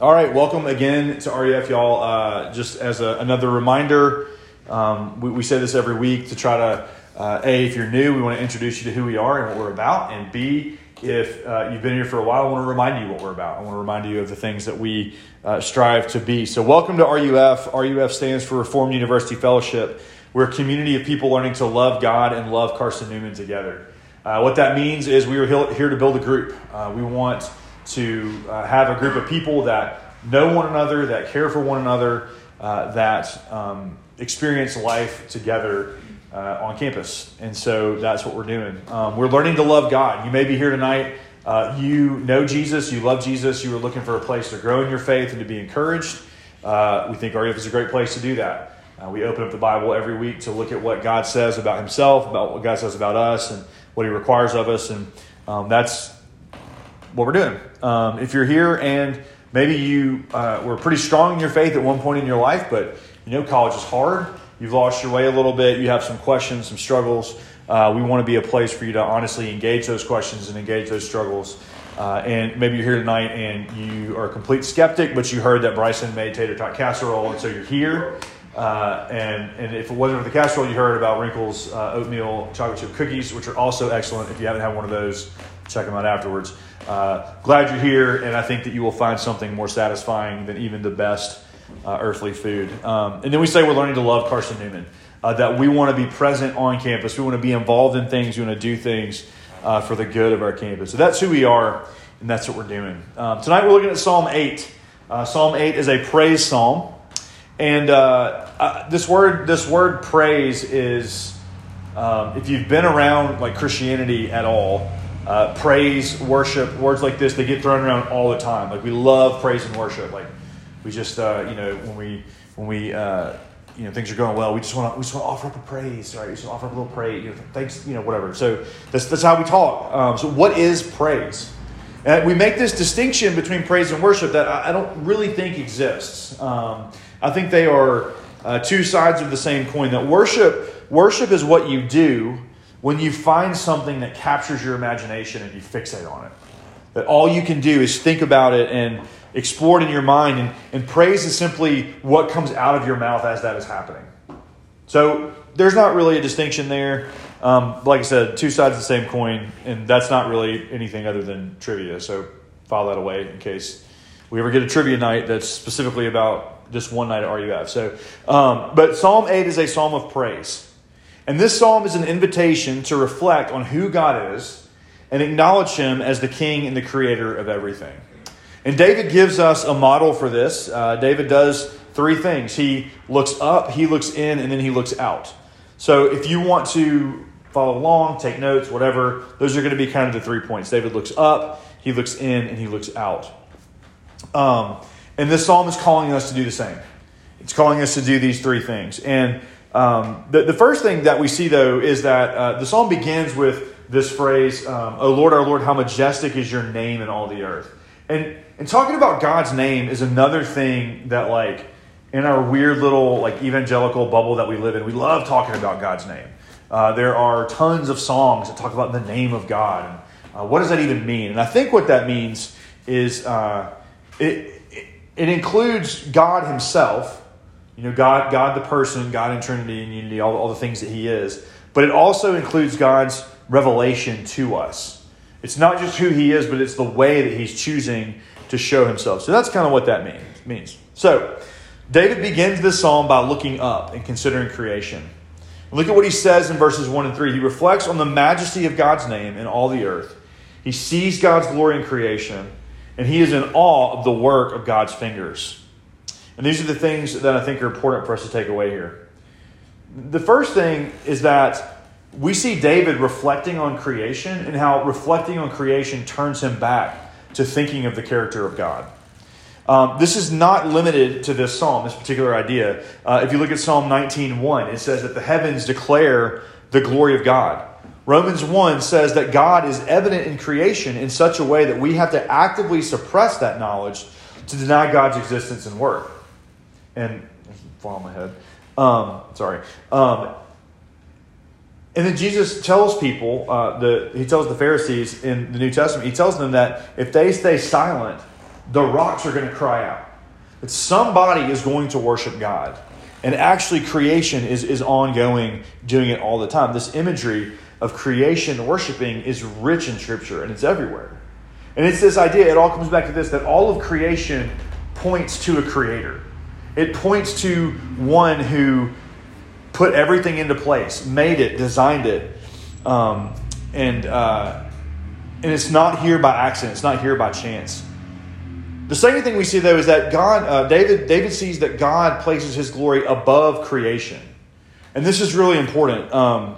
All right, welcome again to RUF, y'all. Uh, just as a, another reminder, um, we, we, say this every week to try to, uh, A, if you're new, we want to introduce you to who we are and what we're about. And B, if uh, you've been here for a while, I want to remind you what we're about. I want to remind you of the things that we uh, strive to be. So, welcome to RUF. RUF stands for Reformed University Fellowship. We're a community of people learning to love God and love Carson Newman together. Uh, what that means is we are here to build a group. Uh, we want to uh, have a group of people that know one another, that care for one another, uh, that um, experience life together uh, on campus. And so that's what we're doing. Um, we're learning to love God. You may be here tonight. Uh, you know Jesus, you love Jesus, you are looking for a place to grow in your faith and to be encouraged. Uh, we think RUF is a great place to do that. Uh, we open up the Bible every week to look at what God says about Himself, about what God says about us, and what He requires of us. And um, that's what we're doing. Um, if you're here and maybe you uh, were pretty strong in your faith at one point in your life, but you know college is hard, you've lost your way a little bit, you have some questions, some struggles. Uh, we want to be a place for you to honestly engage those questions and engage those struggles. Uh, and maybe you're here tonight and you are a complete skeptic, but you heard that Bryson made tater tot casserole, and so you're here. Uh, and, and if it wasn't for the casserole, you heard about Wrinkles uh, oatmeal chocolate chip cookies, which are also excellent. If you haven't had one of those, check them out afterwards. Uh, glad you're here, and I think that you will find something more satisfying than even the best uh, earthly food. Um, and then we say we're learning to love Carson Newman, uh, that we want to be present on campus, we want to be involved in things, we want to do things uh, for the good of our campus. So that's who we are, and that's what we're doing. Um, tonight we're looking at Psalm 8. Uh, psalm 8 is a praise psalm. And uh, this word, this word praise is, um, if you've been around like Christianity at all, uh, praise, worship, words like this, they get thrown around all the time. Like we love praise and worship. Like we just, uh, you know, when we, when we, uh, you know, things are going well, we just want to, we just want to offer up a praise, right? We just offer up a little praise, you know, thanks, you know, whatever. So that's, that's how we talk. Um, so what is praise? And we make this distinction between praise and worship that I, I don't really think exists. Um, I think they are uh, two sides of the same coin. That worship, worship is what you do when you find something that captures your imagination and you fixate on it. That all you can do is think about it and explore it in your mind. And, and praise is simply what comes out of your mouth as that is happening. So there's not really a distinction there. Um, like I said, two sides of the same coin, and that's not really anything other than trivia. So file that away in case we ever get a trivia night that's specifically about just one night at RUF. So, um, but Psalm 8 is a psalm of praise. And this psalm is an invitation to reflect on who God is and acknowledge Him as the King and the Creator of everything. And David gives us a model for this. Uh, David does three things he looks up, he looks in, and then he looks out. So if you want to follow along, take notes, whatever, those are going to be kind of the three points. David looks up, he looks in, and he looks out. Um, and this psalm is calling us to do the same. It's calling us to do these three things. And um, the, the first thing that we see, though, is that uh, the psalm begins with this phrase, um, O Lord, our Lord, how majestic is your name in all the earth. And, and talking about God's name is another thing that, like, in our weird little, like, evangelical bubble that we live in, we love talking about God's name. Uh, there are tons of songs that talk about the name of God. Uh, what does that even mean? And I think what that means is uh, it, it, it includes God Himself you know, God, God the person, God in Trinity and unity, all, all the things that He is. But it also includes God's revelation to us. It's not just who He is, but it's the way that He's choosing to show Himself. So that's kind of what that means. means. So David begins this psalm by looking up and considering creation. Look at what he says in verses 1 and 3. He reflects on the majesty of God's name in all the earth. He sees God's glory in creation, and he is in awe of the work of God's fingers. And these are the things that I think are important for us to take away here. The first thing is that we see David reflecting on creation and how reflecting on creation turns him back to thinking of the character of God. Um, this is not limited to this psalm, this particular idea. Uh, if you look at Psalm 19.1, it says that the heavens declare the glory of God. Romans 1 says that God is evident in creation in such a way that we have to actively suppress that knowledge to deny God's existence and work and fall on my head. Um, sorry. Um, and then Jesus tells people, uh, the, he tells the Pharisees in the New Testament, he tells them that if they stay silent, the rocks are going to cry out. That somebody is going to worship God. And actually, creation is, is ongoing, doing it all the time. This imagery of creation worshiping is rich in Scripture and it's everywhere. And it's this idea, it all comes back to this that all of creation points to a creator. It points to one who put everything into place, made it, designed it. Um, and, uh, and it's not here by accident, it's not here by chance. The second thing we see, though, is that God, uh, David, David sees that God places his glory above creation. And this is really important. Um,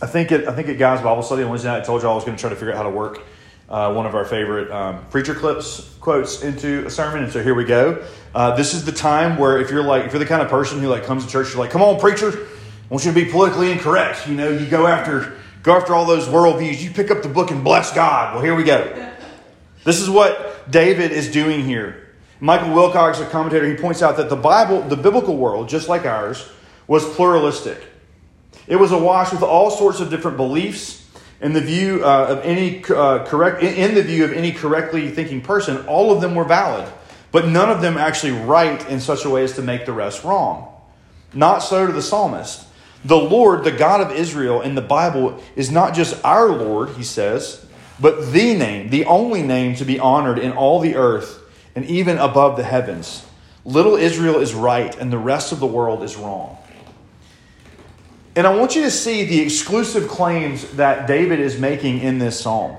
I think it, I think at Guys Bible Study on Wednesday night, I told you I was going to try to figure out how to work uh, one of our favorite um, preacher clips quotes into a sermon, and so here we go. Uh, this is the time where if you're like if you're the kind of person who like comes to church, you're like, "Come on, preacher, I want you to be politically incorrect." You know, you go after go after all those worldviews. You pick up the book and bless God. Well, here we go. This is what David is doing here. Michael Wilcock, a commentator, he points out that the Bible, the biblical world, just like ours, was pluralistic. It was awash with all sorts of different beliefs. In the view uh, of any uh, correct, in the view of any correctly thinking person, all of them were valid, but none of them actually right in such a way as to make the rest wrong. Not so to the psalmist. The Lord, the God of Israel in the Bible, is not just our Lord, he says, but the name, the only name to be honored in all the earth and even above the heavens. Little Israel is right, and the rest of the world is wrong. And I want you to see the exclusive claims that David is making in this psalm.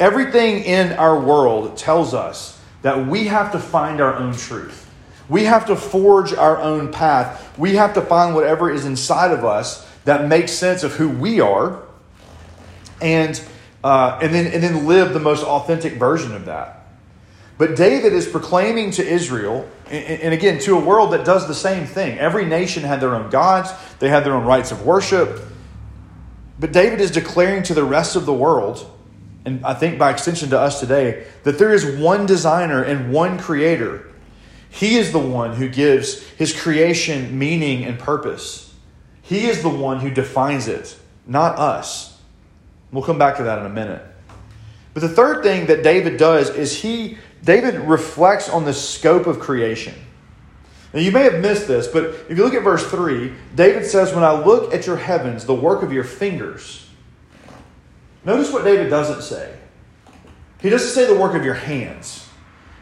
Everything in our world tells us that we have to find our own truth. We have to forge our own path. We have to find whatever is inside of us that makes sense of who we are and, uh, and, then, and then live the most authentic version of that. But David is proclaiming to Israel, and again, to a world that does the same thing. Every nation had their own gods, they had their own rites of worship. But David is declaring to the rest of the world, and I think by extension to us today, that there is one designer and one creator. He is the one who gives his creation meaning and purpose. He is the one who defines it, not us. We'll come back to that in a minute. But the third thing that David does is he David reflects on the scope of creation. Now, you may have missed this, but if you look at verse 3, David says, When I look at your heavens, the work of your fingers. Notice what David doesn't say. He doesn't say the work of your hands.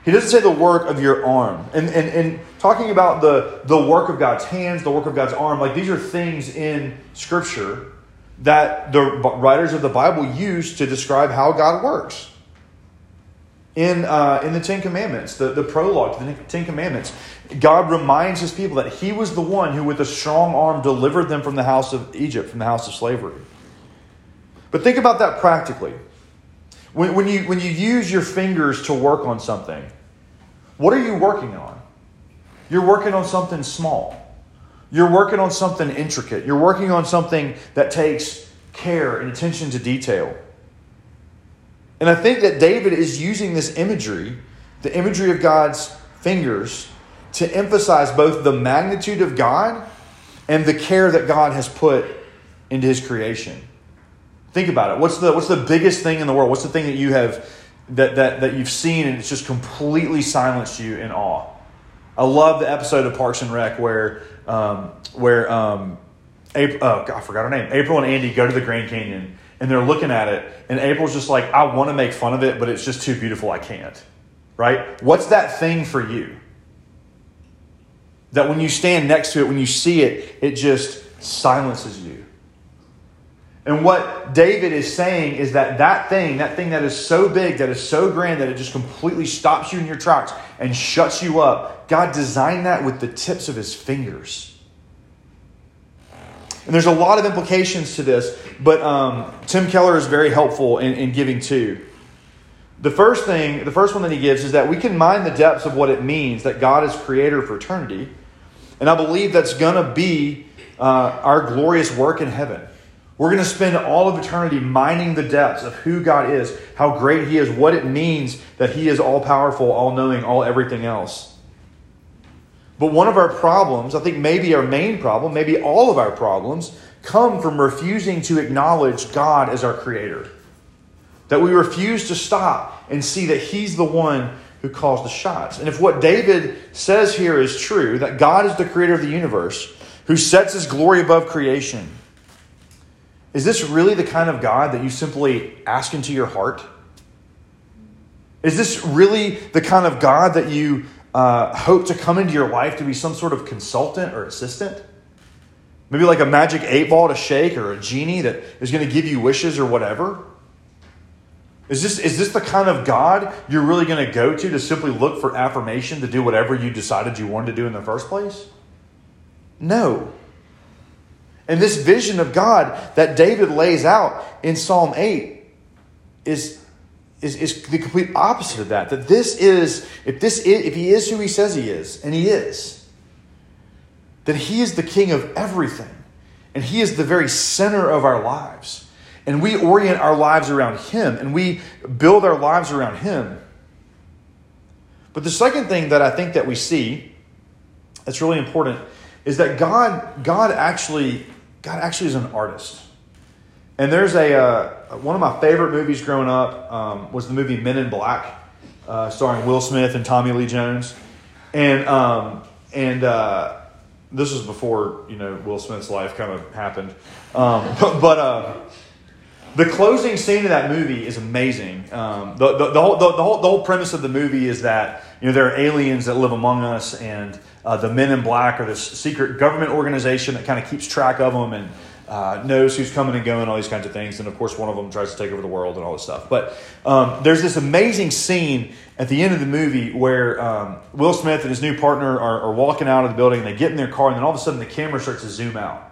He doesn't say the work of your arm. And, and, and talking about the, the work of God's hands, the work of God's arm, like these are things in Scripture that the writers of the Bible use to describe how God works in, uh, in the Ten Commandments, the, the prologue to the Ten Commandments, God reminds his people that he was the one who, with a strong arm, delivered them from the house of Egypt, from the house of slavery. But think about that practically. When, when, you, when you use your fingers to work on something, what are you working on? You're working on something small. You're working on something intricate. You're working on something that takes care and attention to detail. And I think that David is using this imagery, the imagery of God's fingers, to emphasize both the magnitude of God and the care that God has put into his creation. Think about it. What's the, what's the biggest thing in the world? What's the thing that you have that, that, that you've seen and it's just completely silenced you in awe? I love the episode of Parks and Rec where um, where um, April, oh God, I forgot her name. April and Andy go to the Grand Canyon and they're looking at it, and April's just like, I want to make fun of it, but it's just too beautiful, I can't. Right? What's that thing for you? That when you stand next to it, when you see it, it just silences you. And what David is saying is that that thing, that thing that is so big, that is so grand, that it just completely stops you in your tracks and shuts you up, God designed that with the tips of his fingers. And there's a lot of implications to this, but um, Tim Keller is very helpful in, in giving two. The first thing, the first one that he gives is that we can mine the depths of what it means that God is creator for eternity. And I believe that's going to be uh, our glorious work in heaven. We're going to spend all of eternity mining the depths of who God is, how great He is, what it means that He is all powerful, all knowing, all everything else. But one of our problems, I think maybe our main problem, maybe all of our problems, come from refusing to acknowledge God as our creator. That we refuse to stop and see that He's the one who calls the shots. And if what David says here is true, that God is the creator of the universe, who sets His glory above creation, is this really the kind of God that you simply ask into your heart? Is this really the kind of God that you uh, hope to come into your life to be some sort of consultant or assistant? Maybe like a magic eight ball to shake or a genie that is going to give you wishes or whatever? Is this, is this the kind of God you're really going to go to to simply look for affirmation to do whatever you decided you wanted to do in the first place? No. And this vision of God that David lays out in Psalm 8 is, is, is the complete opposite of that. That this is, if this is, if he is who he says he is, and he is, then he is the king of everything. And he is the very center of our lives. And we orient our lives around him and we build our lives around him. But the second thing that I think that we see that's really important is that God, God actually God actually is an artist. And there's a uh, one of my favorite movies growing up um, was the movie Men in Black, uh, starring Will Smith and Tommy Lee Jones, and um, and uh, this was before you know Will Smith's life kind of happened, um, but, but uh, the closing scene of that movie is amazing. Um, the, the, the, whole, the, the, whole, the whole premise of the movie is that you know there are aliens that live among us, and uh, the Men in Black are this secret government organization that kind of keeps track of them and uh, knows who's coming and going, all these kinds of things. And of course, one of them tries to take over the world and all this stuff. But um, there's this amazing scene at the end of the movie where um, Will Smith and his new partner are, are walking out of the building. And they get in their car, and then all of a sudden the camera starts to zoom out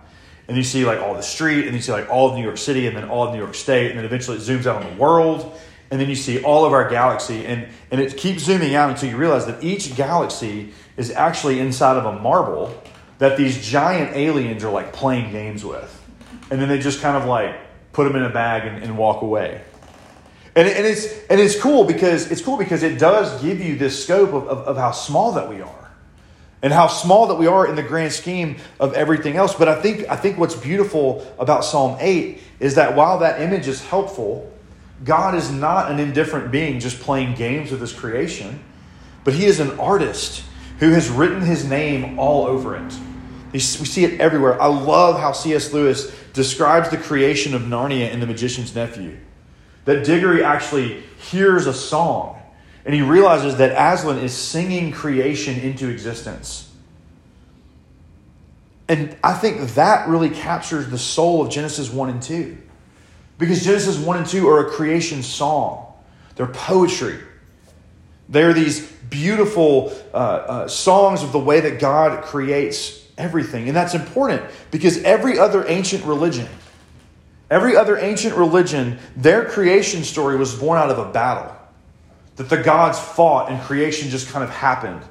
and you see like all the street, and you see like all of New York City, and then all of New York State, and then eventually it zooms out on the world, and then you see all of our galaxy, and and it keeps zooming out until you realize that each galaxy is actually inside of a marble that these giant aliens are like playing games with. And then they just kind of like put them in a bag and, and walk away. And, and, it's, and it's cool because it's cool because it does give you this scope of, of, of how small that we are and how small that we are in the grand scheme of everything else. But I think, I think what's beautiful about Psalm 8 is that while that image is helpful, God is not an indifferent being just playing games with his creation, but he is an artist who has written his name all over it. We see it everywhere. I love how C.S. Lewis describes the creation of Narnia in The Magician's Nephew. That Diggory actually hears a song and he realizes that Aslan is singing creation into existence. And I think that really captures the soul of Genesis 1 and 2. Because Genesis 1 and 2 are a creation song, they're poetry. They're these beautiful uh, uh, songs of the way that God creates everything. And that's important because every other ancient religion, every other ancient religion, their creation story was born out of a battle. That the gods fought and creation just kind of happened.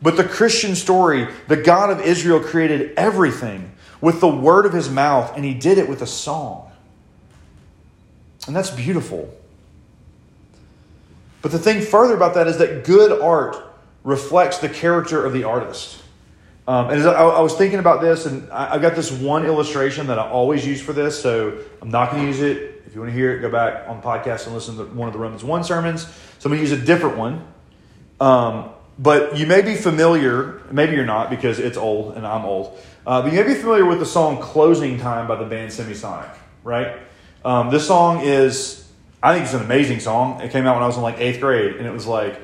But the Christian story, the God of Israel created everything with the word of his mouth, and he did it with a song. And that's beautiful. But the thing further about that is that good art reflects the character of the artist. Um, and I, I, was thinking about this, and I, I, got this one illustration that I always use for this, so I'm not going to use it. If you want to hear it, go back on the podcast and listen to one of the Romans 1 sermons. So I'm going to use a different one. Um, but you may be familiar, maybe you're not because it's old and I'm old, uh, but you may be familiar with the song Closing Time by the band Semisonic, right? Um, this song is I think it's an amazing song. It came out when I was in like eighth grade, and it was like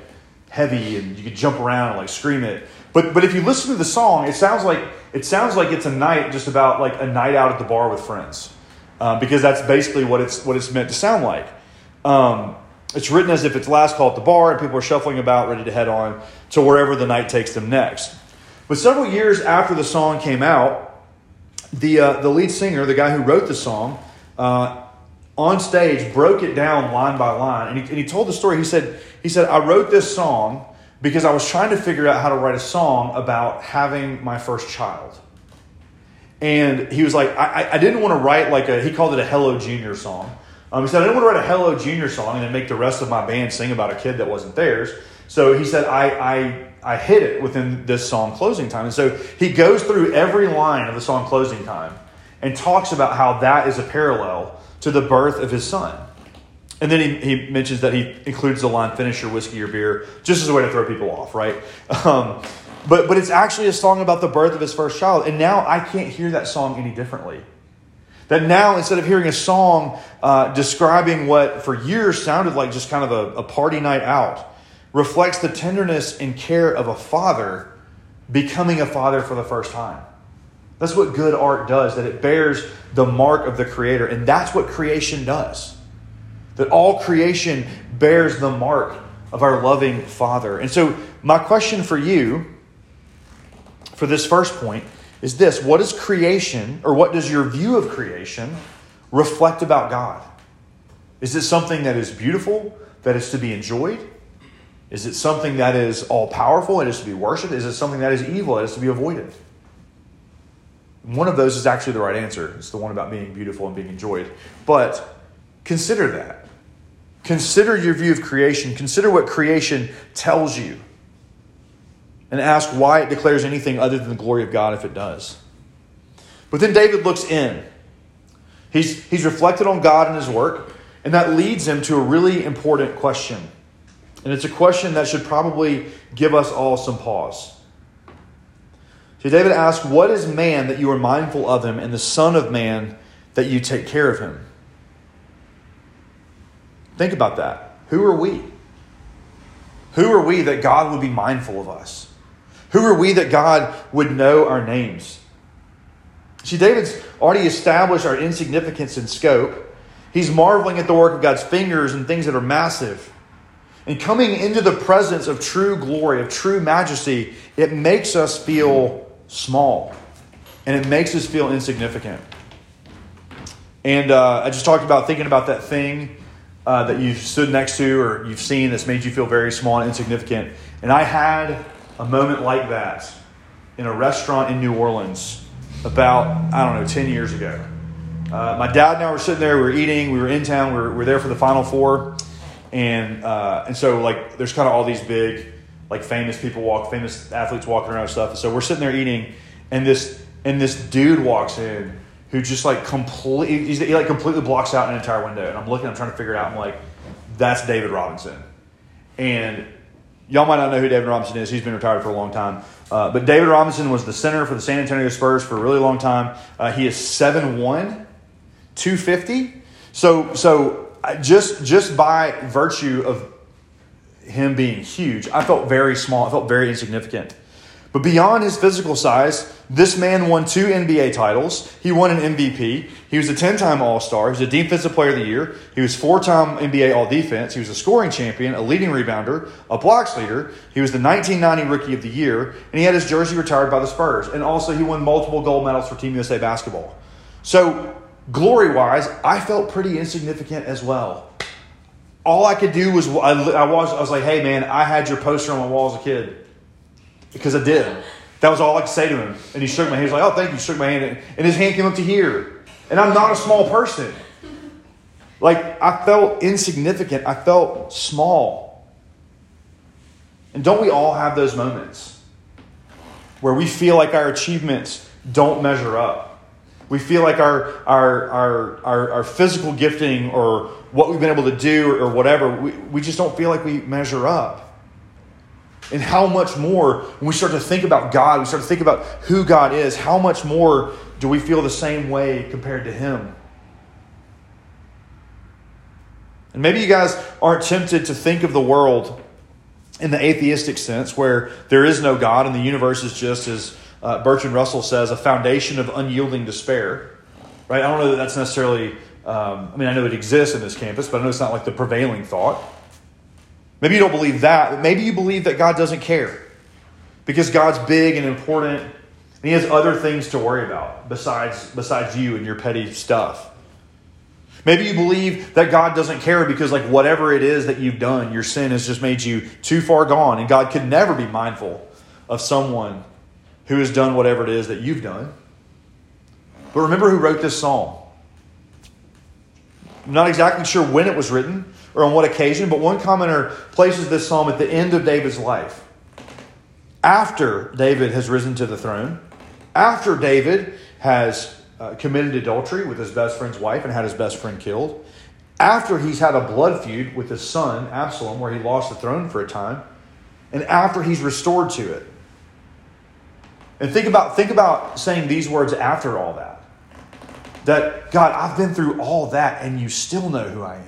heavy, and you could jump around and like scream it. But but if you listen to the song, it sounds like it sounds like it's a night just about like a night out at the bar with friends, uh, because that's basically what it's what it's meant to sound like. Um, it's written as if it's last call at the bar, and people are shuffling about, ready to head on to wherever the night takes them next. But several years after the song came out, the uh, the lead singer, the guy who wrote the song. Uh, on stage broke it down line by line. And he, and he told the story. He said, he said, I wrote this song because I was trying to figure out how to write a song about having my first child. And he was like, I, I didn't want to write like a, he called it a Hello Junior song. Um, he said, I didn't want to write a Hello Junior song and then make the rest of my band sing about a kid that wasn't theirs. So he said, I, I, I hit it within this song, Closing Time. And so he goes through every line of the song, Closing Time, and talks about how that is a parallel to the birth of his son. And then he, he mentions that he includes the line, finish your whiskey or beer, just as a way to throw people off, right? Um, but, but it's actually a song about the birth of his first child. And now I can't hear that song any differently. That now, instead of hearing a song uh, describing what for years sounded like just kind of a, a party night out, reflects the tenderness and care of a father becoming a father for the first time. That's what good art does, that it bears the mark of the Creator. And that's what creation does. That all creation bears the mark of our loving Father. And so, my question for you for this first point is this What does creation, or what does your view of creation, reflect about God? Is it something that is beautiful, that is to be enjoyed? Is it something that is all powerful and is to be worshiped? Is it something that is evil that is to be avoided? One of those is actually the right answer. It's the one about being beautiful and being enjoyed. But consider that. Consider your view of creation. Consider what creation tells you. And ask why it declares anything other than the glory of God if it does. But then David looks in. He's, he's reflected on God and his work, and that leads him to a really important question. And it's a question that should probably give us all some pause. So David asks, What is man that you are mindful of him, and the Son of Man that you take care of him? Think about that. Who are we? Who are we that God would be mindful of us? Who are we that God would know our names? See, David's already established our insignificance and scope. He's marveling at the work of God's fingers and things that are massive. And coming into the presence of true glory, of true majesty, it makes us feel small and it makes us feel insignificant. And uh, I just talked about thinking about that thing uh, that you've stood next to or you've seen that's made you feel very small and insignificant. And I had a moment like that in a restaurant in New Orleans about, I don't know, 10 years ago. Uh, my dad and I were sitting there, we were eating, we were in town, we were, we were there for the Final Four. And, uh, and so, like, there's kind of all these big like famous people walk, famous athletes walking around and stuff. So we're sitting there eating, and this and this dude walks in who just like completely he like completely blocks out an entire window. And I'm looking, I'm trying to figure it out. I'm like, that's David Robinson, and y'all might not know who David Robinson is. He's been retired for a long time. Uh, but David Robinson was the center for the San Antonio Spurs for a really long time. Uh, he is 7'1, 250. So, so just, just by virtue of him being huge, I felt very small. I felt very insignificant. But beyond his physical size, this man won two NBA titles. He won an MVP. He was a 10 time All Star. He was a Defensive Player of the Year. He was four time NBA All Defense. He was a scoring champion, a leading rebounder, a blocks leader. He was the 1990 Rookie of the Year, and he had his jersey retired by the Spurs. And also, he won multiple gold medals for Team USA basketball. So, glory wise, I felt pretty insignificant as well all I could do was I, I, was I was like, hey man, I had your poster on my wall as a kid because I did. That was all I could say to him, and he shook my hand. He's like, oh, thank you. He shook my hand, and his hand came up to here, and I'm not a small person. Like I felt insignificant. I felt small. And don't we all have those moments where we feel like our achievements don't measure up? We feel like our, our, our, our, our physical gifting or what we've been able to do or, or whatever, we, we just don't feel like we measure up. And how much more, when we start to think about God, we start to think about who God is, how much more do we feel the same way compared to Him? And maybe you guys aren't tempted to think of the world in the atheistic sense, where there is no God and the universe is just, as uh, Bertrand Russell says, a foundation of unyielding despair. Right? I don't know that that's necessarily um, I mean, I know it exists in this campus, but I know it's not like the prevailing thought. Maybe you don't believe that, but maybe you believe that God doesn't care because God's big and important and he has other things to worry about besides, besides you and your petty stuff. Maybe you believe that God doesn't care because, like, whatever it is that you've done, your sin has just made you too far gone, and God could never be mindful of someone who has done whatever it is that you've done. But remember who wrote this psalm. I'm not exactly sure when it was written or on what occasion, but one commenter places this psalm at the end of David's life. After David has risen to the throne, after David has uh, committed adultery with his best friend's wife and had his best friend killed, after he's had a blood feud with his son, Absalom, where he lost the throne for a time, and after he's restored to it. And think about, think about saying these words after all that. That, God, I've been through all that, and you still know who I am.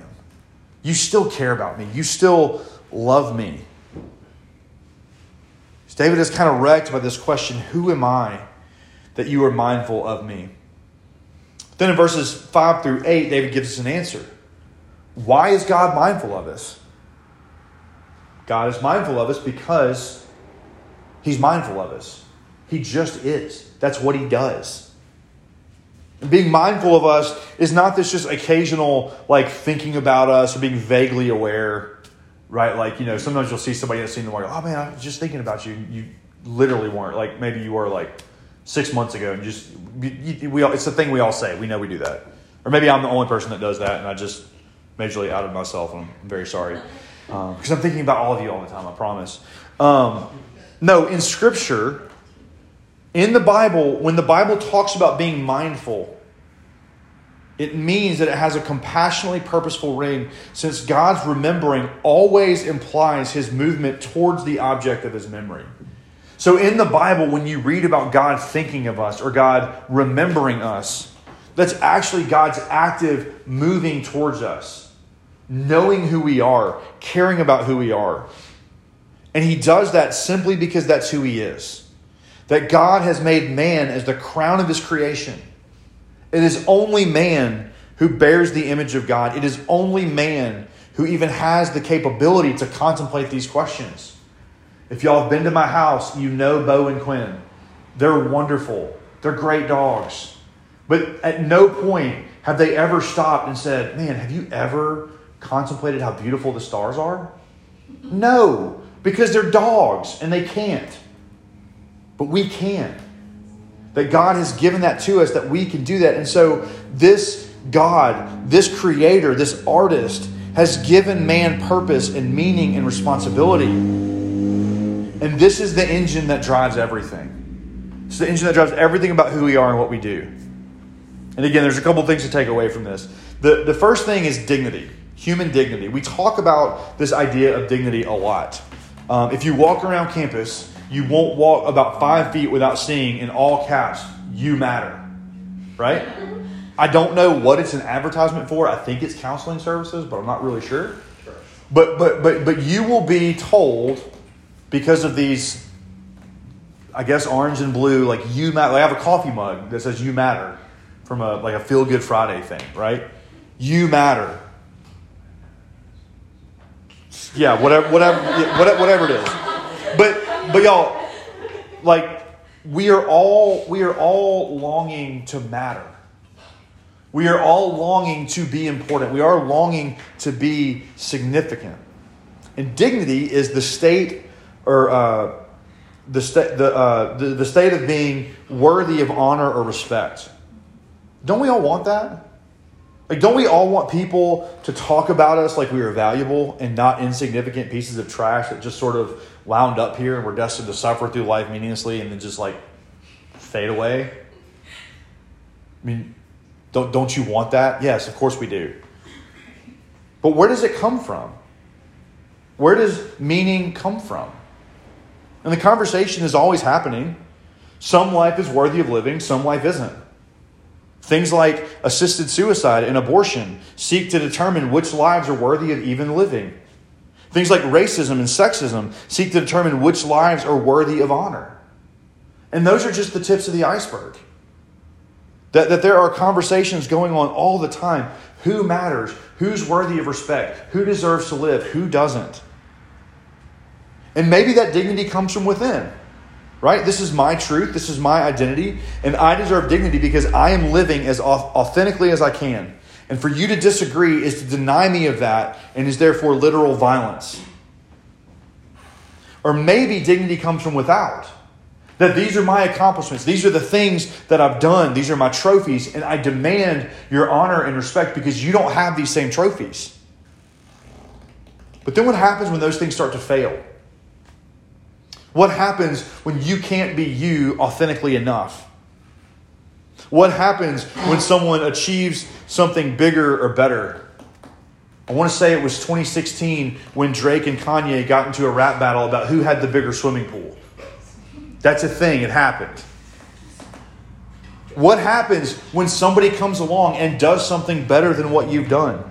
You still care about me. You still love me. David is kind of wrecked by this question Who am I that you are mindful of me? Then in verses 5 through 8, David gives us an answer. Why is God mindful of us? God is mindful of us because He's mindful of us. He just is. That's what He does. Being mindful of us is not this just occasional, like, thinking about us or being vaguely aware, right? Like, you know, sometimes you'll see somebody that's seen the like, oh man, I was just thinking about you. You literally weren't. Like, maybe you were like six months ago and just, we all, it's the thing we all say. We know we do that. Or maybe I'm the only person that does that and I just majorly outed myself and I'm very sorry. Because um, I'm thinking about all of you all the time, I promise. Um, no, in Scripture, in the Bible, when the Bible talks about being mindful, it means that it has a compassionately purposeful ring, since God's remembering always implies his movement towards the object of his memory. So in the Bible, when you read about God thinking of us or God remembering us, that's actually God's active moving towards us, knowing who we are, caring about who we are. And he does that simply because that's who he is that God has made man as the crown of his creation. It is only man who bears the image of God. It is only man who even has the capability to contemplate these questions. If y'all have been to my house, you know Bo and Quinn. They're wonderful, they're great dogs. But at no point have they ever stopped and said, Man, have you ever contemplated how beautiful the stars are? No, because they're dogs and they can't. But we can. That God has given that to us, that we can do that. And so, this God, this creator, this artist, has given man purpose and meaning and responsibility. And this is the engine that drives everything. It's the engine that drives everything about who we are and what we do. And again, there's a couple things to take away from this. The, the first thing is dignity, human dignity. We talk about this idea of dignity a lot. Um, if you walk around campus, you won't walk about five feet without seeing in all caps, you matter. Right? I don't know what it's an advertisement for. I think it's counseling services, but I'm not really sure. But but but but you will be told because of these I guess orange and blue, like you matter. I have a coffee mug that says "You Matter" from a like a Feel Good Friday thing, right? You matter. Yeah, whatever, whatever, whatever it is. But y'all, like we are all we are all longing to matter. We are all longing to be important. We are longing to be significant. And dignity is the state or uh, the, sta- the, uh, the, the state of being worthy of honor or respect. Don't we all want that? Like, don't we all want people to talk about us like we are valuable and not insignificant pieces of trash that just sort of wound up here and we're destined to suffer through life meaninglessly and then just like fade away? I mean, don't, don't you want that? Yes, of course we do. But where does it come from? Where does meaning come from? And the conversation is always happening. Some life is worthy of living, some life isn't. Things like assisted suicide and abortion seek to determine which lives are worthy of even living. Things like racism and sexism seek to determine which lives are worthy of honor. And those are just the tips of the iceberg. That, that there are conversations going on all the time. Who matters? Who's worthy of respect? Who deserves to live? Who doesn't? And maybe that dignity comes from within, right? This is my truth. This is my identity. And I deserve dignity because I am living as authentically as I can. And for you to disagree is to deny me of that and is therefore literal violence. Or maybe dignity comes from without. That these are my accomplishments. These are the things that I've done. These are my trophies. And I demand your honor and respect because you don't have these same trophies. But then what happens when those things start to fail? What happens when you can't be you authentically enough? What happens when someone achieves something bigger or better? I want to say it was 2016 when Drake and Kanye got into a rap battle about who had the bigger swimming pool. That's a thing, it happened. What happens when somebody comes along and does something better than what you've done?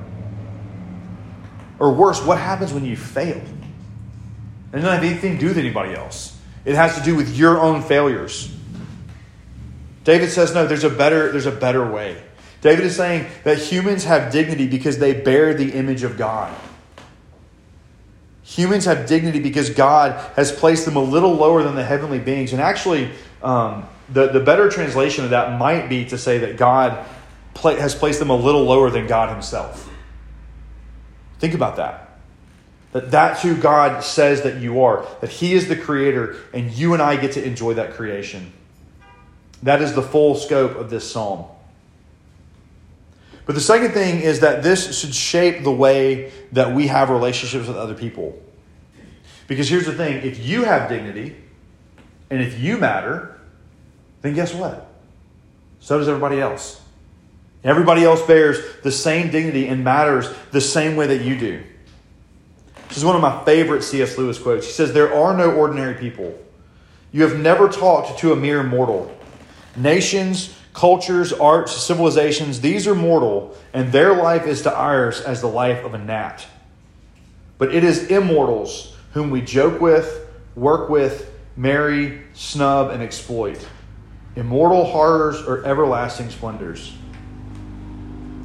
Or worse, what happens when you fail? It doesn't have anything to do with anybody else. It has to do with your own failures. David says, no, there's a better, there's a better way. David is saying that humans have dignity because they bear the image of God. Humans have dignity because God has placed them a little lower than the heavenly beings. And actually, um, the, the better translation of that might be to say that God has placed them a little lower than God Himself. Think about that. That that's who God says that you are, that He is the creator, and you and I get to enjoy that creation. That is the full scope of this psalm. But the second thing is that this should shape the way that we have relationships with other people. Because here's the thing if you have dignity and if you matter, then guess what? So does everybody else. Everybody else bears the same dignity and matters the same way that you do. This is one of my favorite C.S. Lewis quotes. He says, There are no ordinary people. You have never talked to a mere mortal. Nations, cultures, arts, civilizations, these are mortal, and their life is to ours as the life of a gnat. But it is immortals whom we joke with, work with, marry, snub, and exploit. Immortal horrors or everlasting splendors.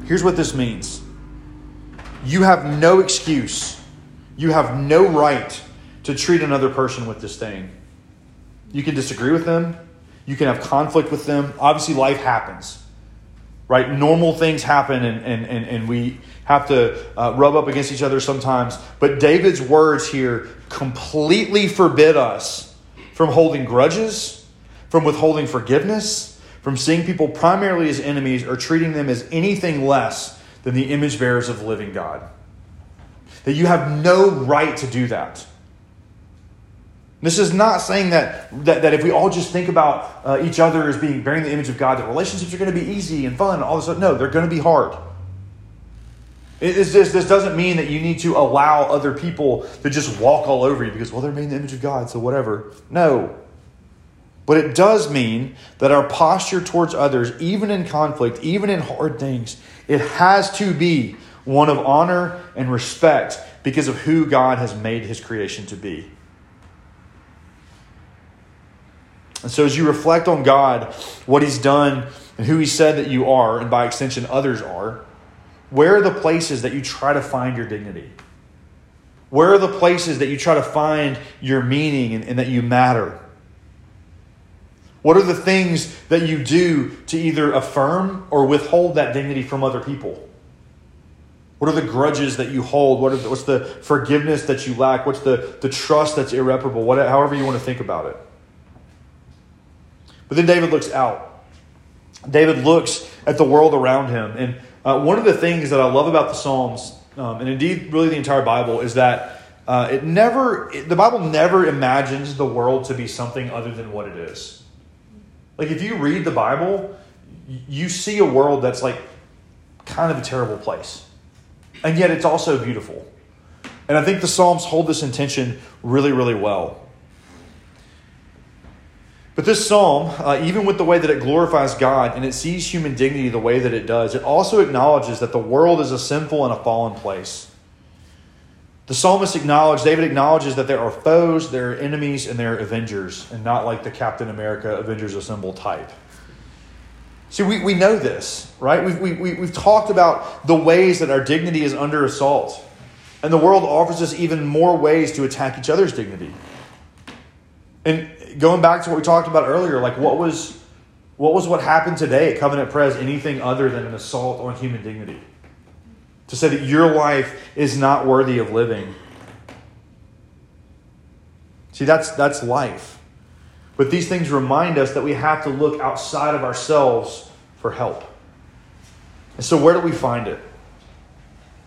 Here's what this means you have no excuse, you have no right to treat another person with disdain. You can disagree with them, you can have conflict with them. Obviously, life happens, right? Normal things happen, and, and, and, and we have to uh, rub up against each other sometimes. But David's words here completely forbid us from holding grudges, from withholding forgiveness, from seeing people primarily as enemies or treating them as anything less than the image bearers of the living God. That you have no right to do that. This is not saying that, that, that if we all just think about uh, each other as being bearing the image of God, that relationships are going to be easy and fun, all this stuff. No, they're going to be hard. It's just, this doesn't mean that you need to allow other people to just walk all over you because, well, they're made in the image of God, so whatever. No. But it does mean that our posture towards others, even in conflict, even in hard things, it has to be one of honor and respect because of who God has made his creation to be. And so, as you reflect on God, what He's done, and who He said that you are, and by extension, others are, where are the places that you try to find your dignity? Where are the places that you try to find your meaning and, and that you matter? What are the things that you do to either affirm or withhold that dignity from other people? What are the grudges that you hold? What the, what's the forgiveness that you lack? What's the, the trust that's irreparable? What, however, you want to think about it. But then David looks out. David looks at the world around him. And uh, one of the things that I love about the Psalms, um, and indeed really the entire Bible, is that uh, it never, it, the Bible never imagines the world to be something other than what it is. Like if you read the Bible, you see a world that's like kind of a terrible place. And yet it's also beautiful. And I think the Psalms hold this intention really, really well. But this psalm, uh, even with the way that it glorifies God and it sees human dignity the way that it does, it also acknowledges that the world is a sinful and a fallen place. The psalmist acknowledges, David acknowledges that there are foes, there are enemies, and there are avengers, and not like the Captain America Avengers Assemble type. See, we, we know this, right? We've, we, we, we've talked about the ways that our dignity is under assault. And the world offers us even more ways to attack each other's dignity. And going back to what we talked about earlier, like what was what was what happened today at Covenant Pres anything other than an assault on human dignity? To say that your life is not worthy of living. See, that's that's life. But these things remind us that we have to look outside of ourselves for help. And so, where do we find it?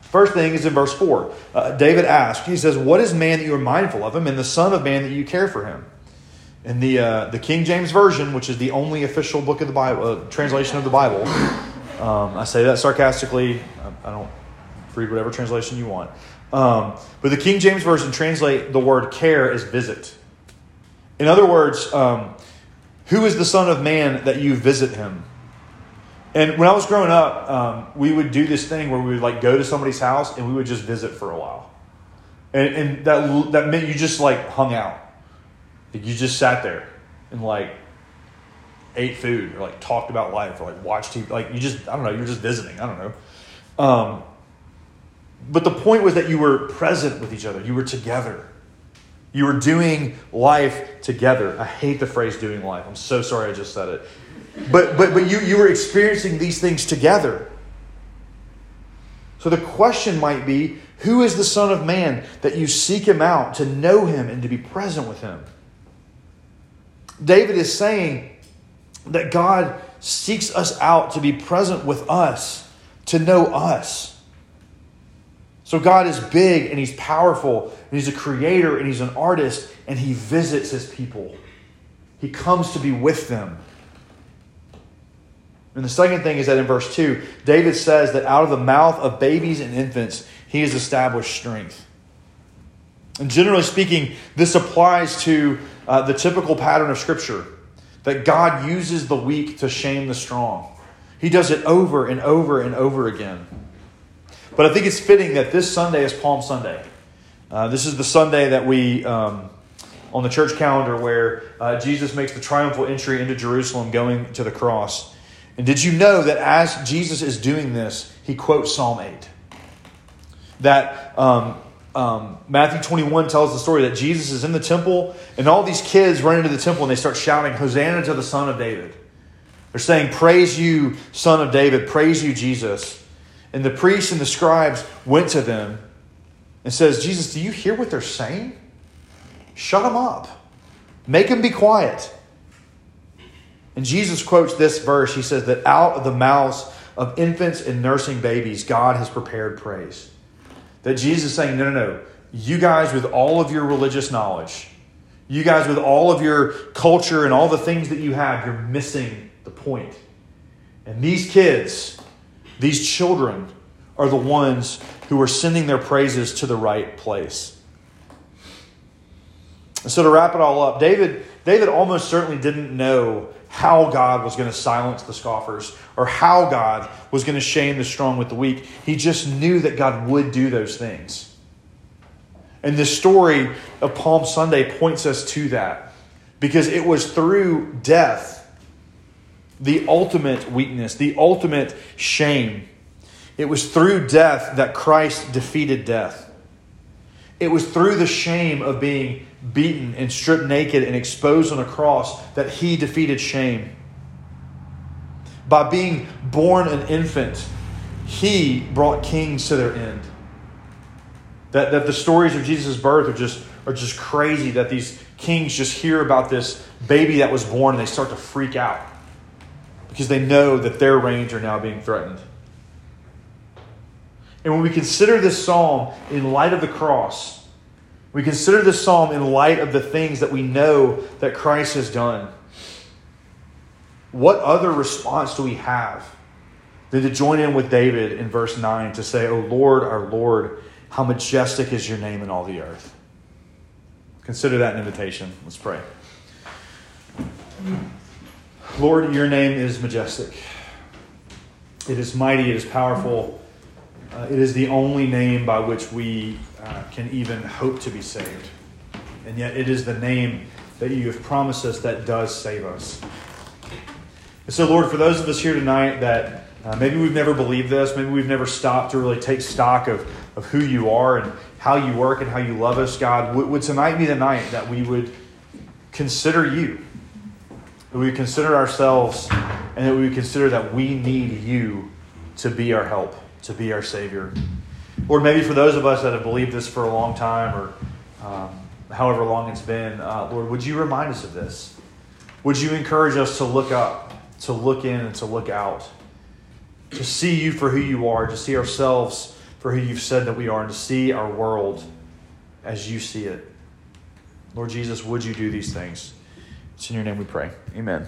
First thing is in verse 4. Uh, David asked, he says, What is man that you are mindful of him, and the Son of Man that you care for him? In the, uh, the King James Version, which is the only official book of the Bible, uh, translation of the Bible, um, I say that sarcastically. I, I don't Read whatever translation you want. Um, but the King James Version translate the word care as visit. In other words, um, who is the Son of Man that you visit him? And when I was growing up, um, we would do this thing where we would like go to somebody's house and we would just visit for a while, and, and that that meant you just like hung out, you just sat there and like ate food or like talked about life or like watched TV. Like you just I don't know, you were just visiting. I don't know. Um, but the point was that you were present with each other. You were together. You were doing life together. I hate the phrase doing life. I'm so sorry I just said it. But, but, but you, you were experiencing these things together. So the question might be who is the Son of Man that you seek him out to know him and to be present with him? David is saying that God seeks us out to be present with us, to know us. So God is big and he's powerful and he's a creator and he's an artist and he visits his people. He comes to be with them. And the second thing is that in verse 2, David says that out of the mouth of babies and infants, he has established strength. And generally speaking, this applies to uh, the typical pattern of Scripture that God uses the weak to shame the strong. He does it over and over and over again. But I think it's fitting that this Sunday is Palm Sunday. Uh, this is the Sunday that we, um, on the church calendar, where uh, Jesus makes the triumphal entry into Jerusalem going to the cross. And did you know that as Jesus is doing this, he quotes Psalm 8? That um, um, Matthew 21 tells the story that Jesus is in the temple, and all these kids run into the temple and they start shouting, Hosanna to the Son of David. They're saying, Praise you, Son of David, praise you, Jesus. And the priests and the scribes went to them and says, Jesus, do you hear what they're saying? Shut them up. Make them be quiet. And Jesus quotes this verse. He says that out of the mouths of infants and nursing babies, God has prepared praise. That Jesus is saying, no, no, no. You guys, with all of your religious knowledge, you guys, with all of your culture and all the things that you have, you're missing the point. And these kids, these children are the ones who are sending their praises to the right place. And so to wrap it all up, David, David almost certainly didn't know how God was going to silence the scoffers or how God was going to shame the strong with the weak. He just knew that God would do those things. And the story of Palm Sunday points us to that because it was through death the ultimate weakness, the ultimate shame. It was through death that Christ defeated death. It was through the shame of being beaten and stripped naked and exposed on a cross that he defeated shame. By being born an infant, he brought kings to their end. That, that the stories of Jesus' birth are just, are just crazy, that these kings just hear about this baby that was born and they start to freak out because they know that their reigns are now being threatened. And when we consider this psalm in light of the cross, we consider this psalm in light of the things that we know that Christ has done. What other response do we have than to join in with David in verse 9 to say, O Lord, our Lord, how majestic is your name in all the earth? Consider that an invitation. Let's pray. Lord, your name is majestic. It is mighty, it is powerful. Uh, it is the only name by which we uh, can even hope to be saved. And yet, it is the name that you have promised us that does save us. And so, Lord, for those of us here tonight that uh, maybe we've never believed this, maybe we've never stopped to really take stock of, of who you are and how you work and how you love us, God, would, would tonight be the night that we would consider you? That we would consider ourselves and that we would consider that we need you to be our help, to be our Savior. Or maybe for those of us that have believed this for a long time or um, however long it's been, uh, Lord, would you remind us of this? Would you encourage us to look up, to look in, and to look out? To see you for who you are, to see ourselves for who you've said that we are, and to see our world as you see it. Lord Jesus, would you do these things? It's in your name we pray. Amen.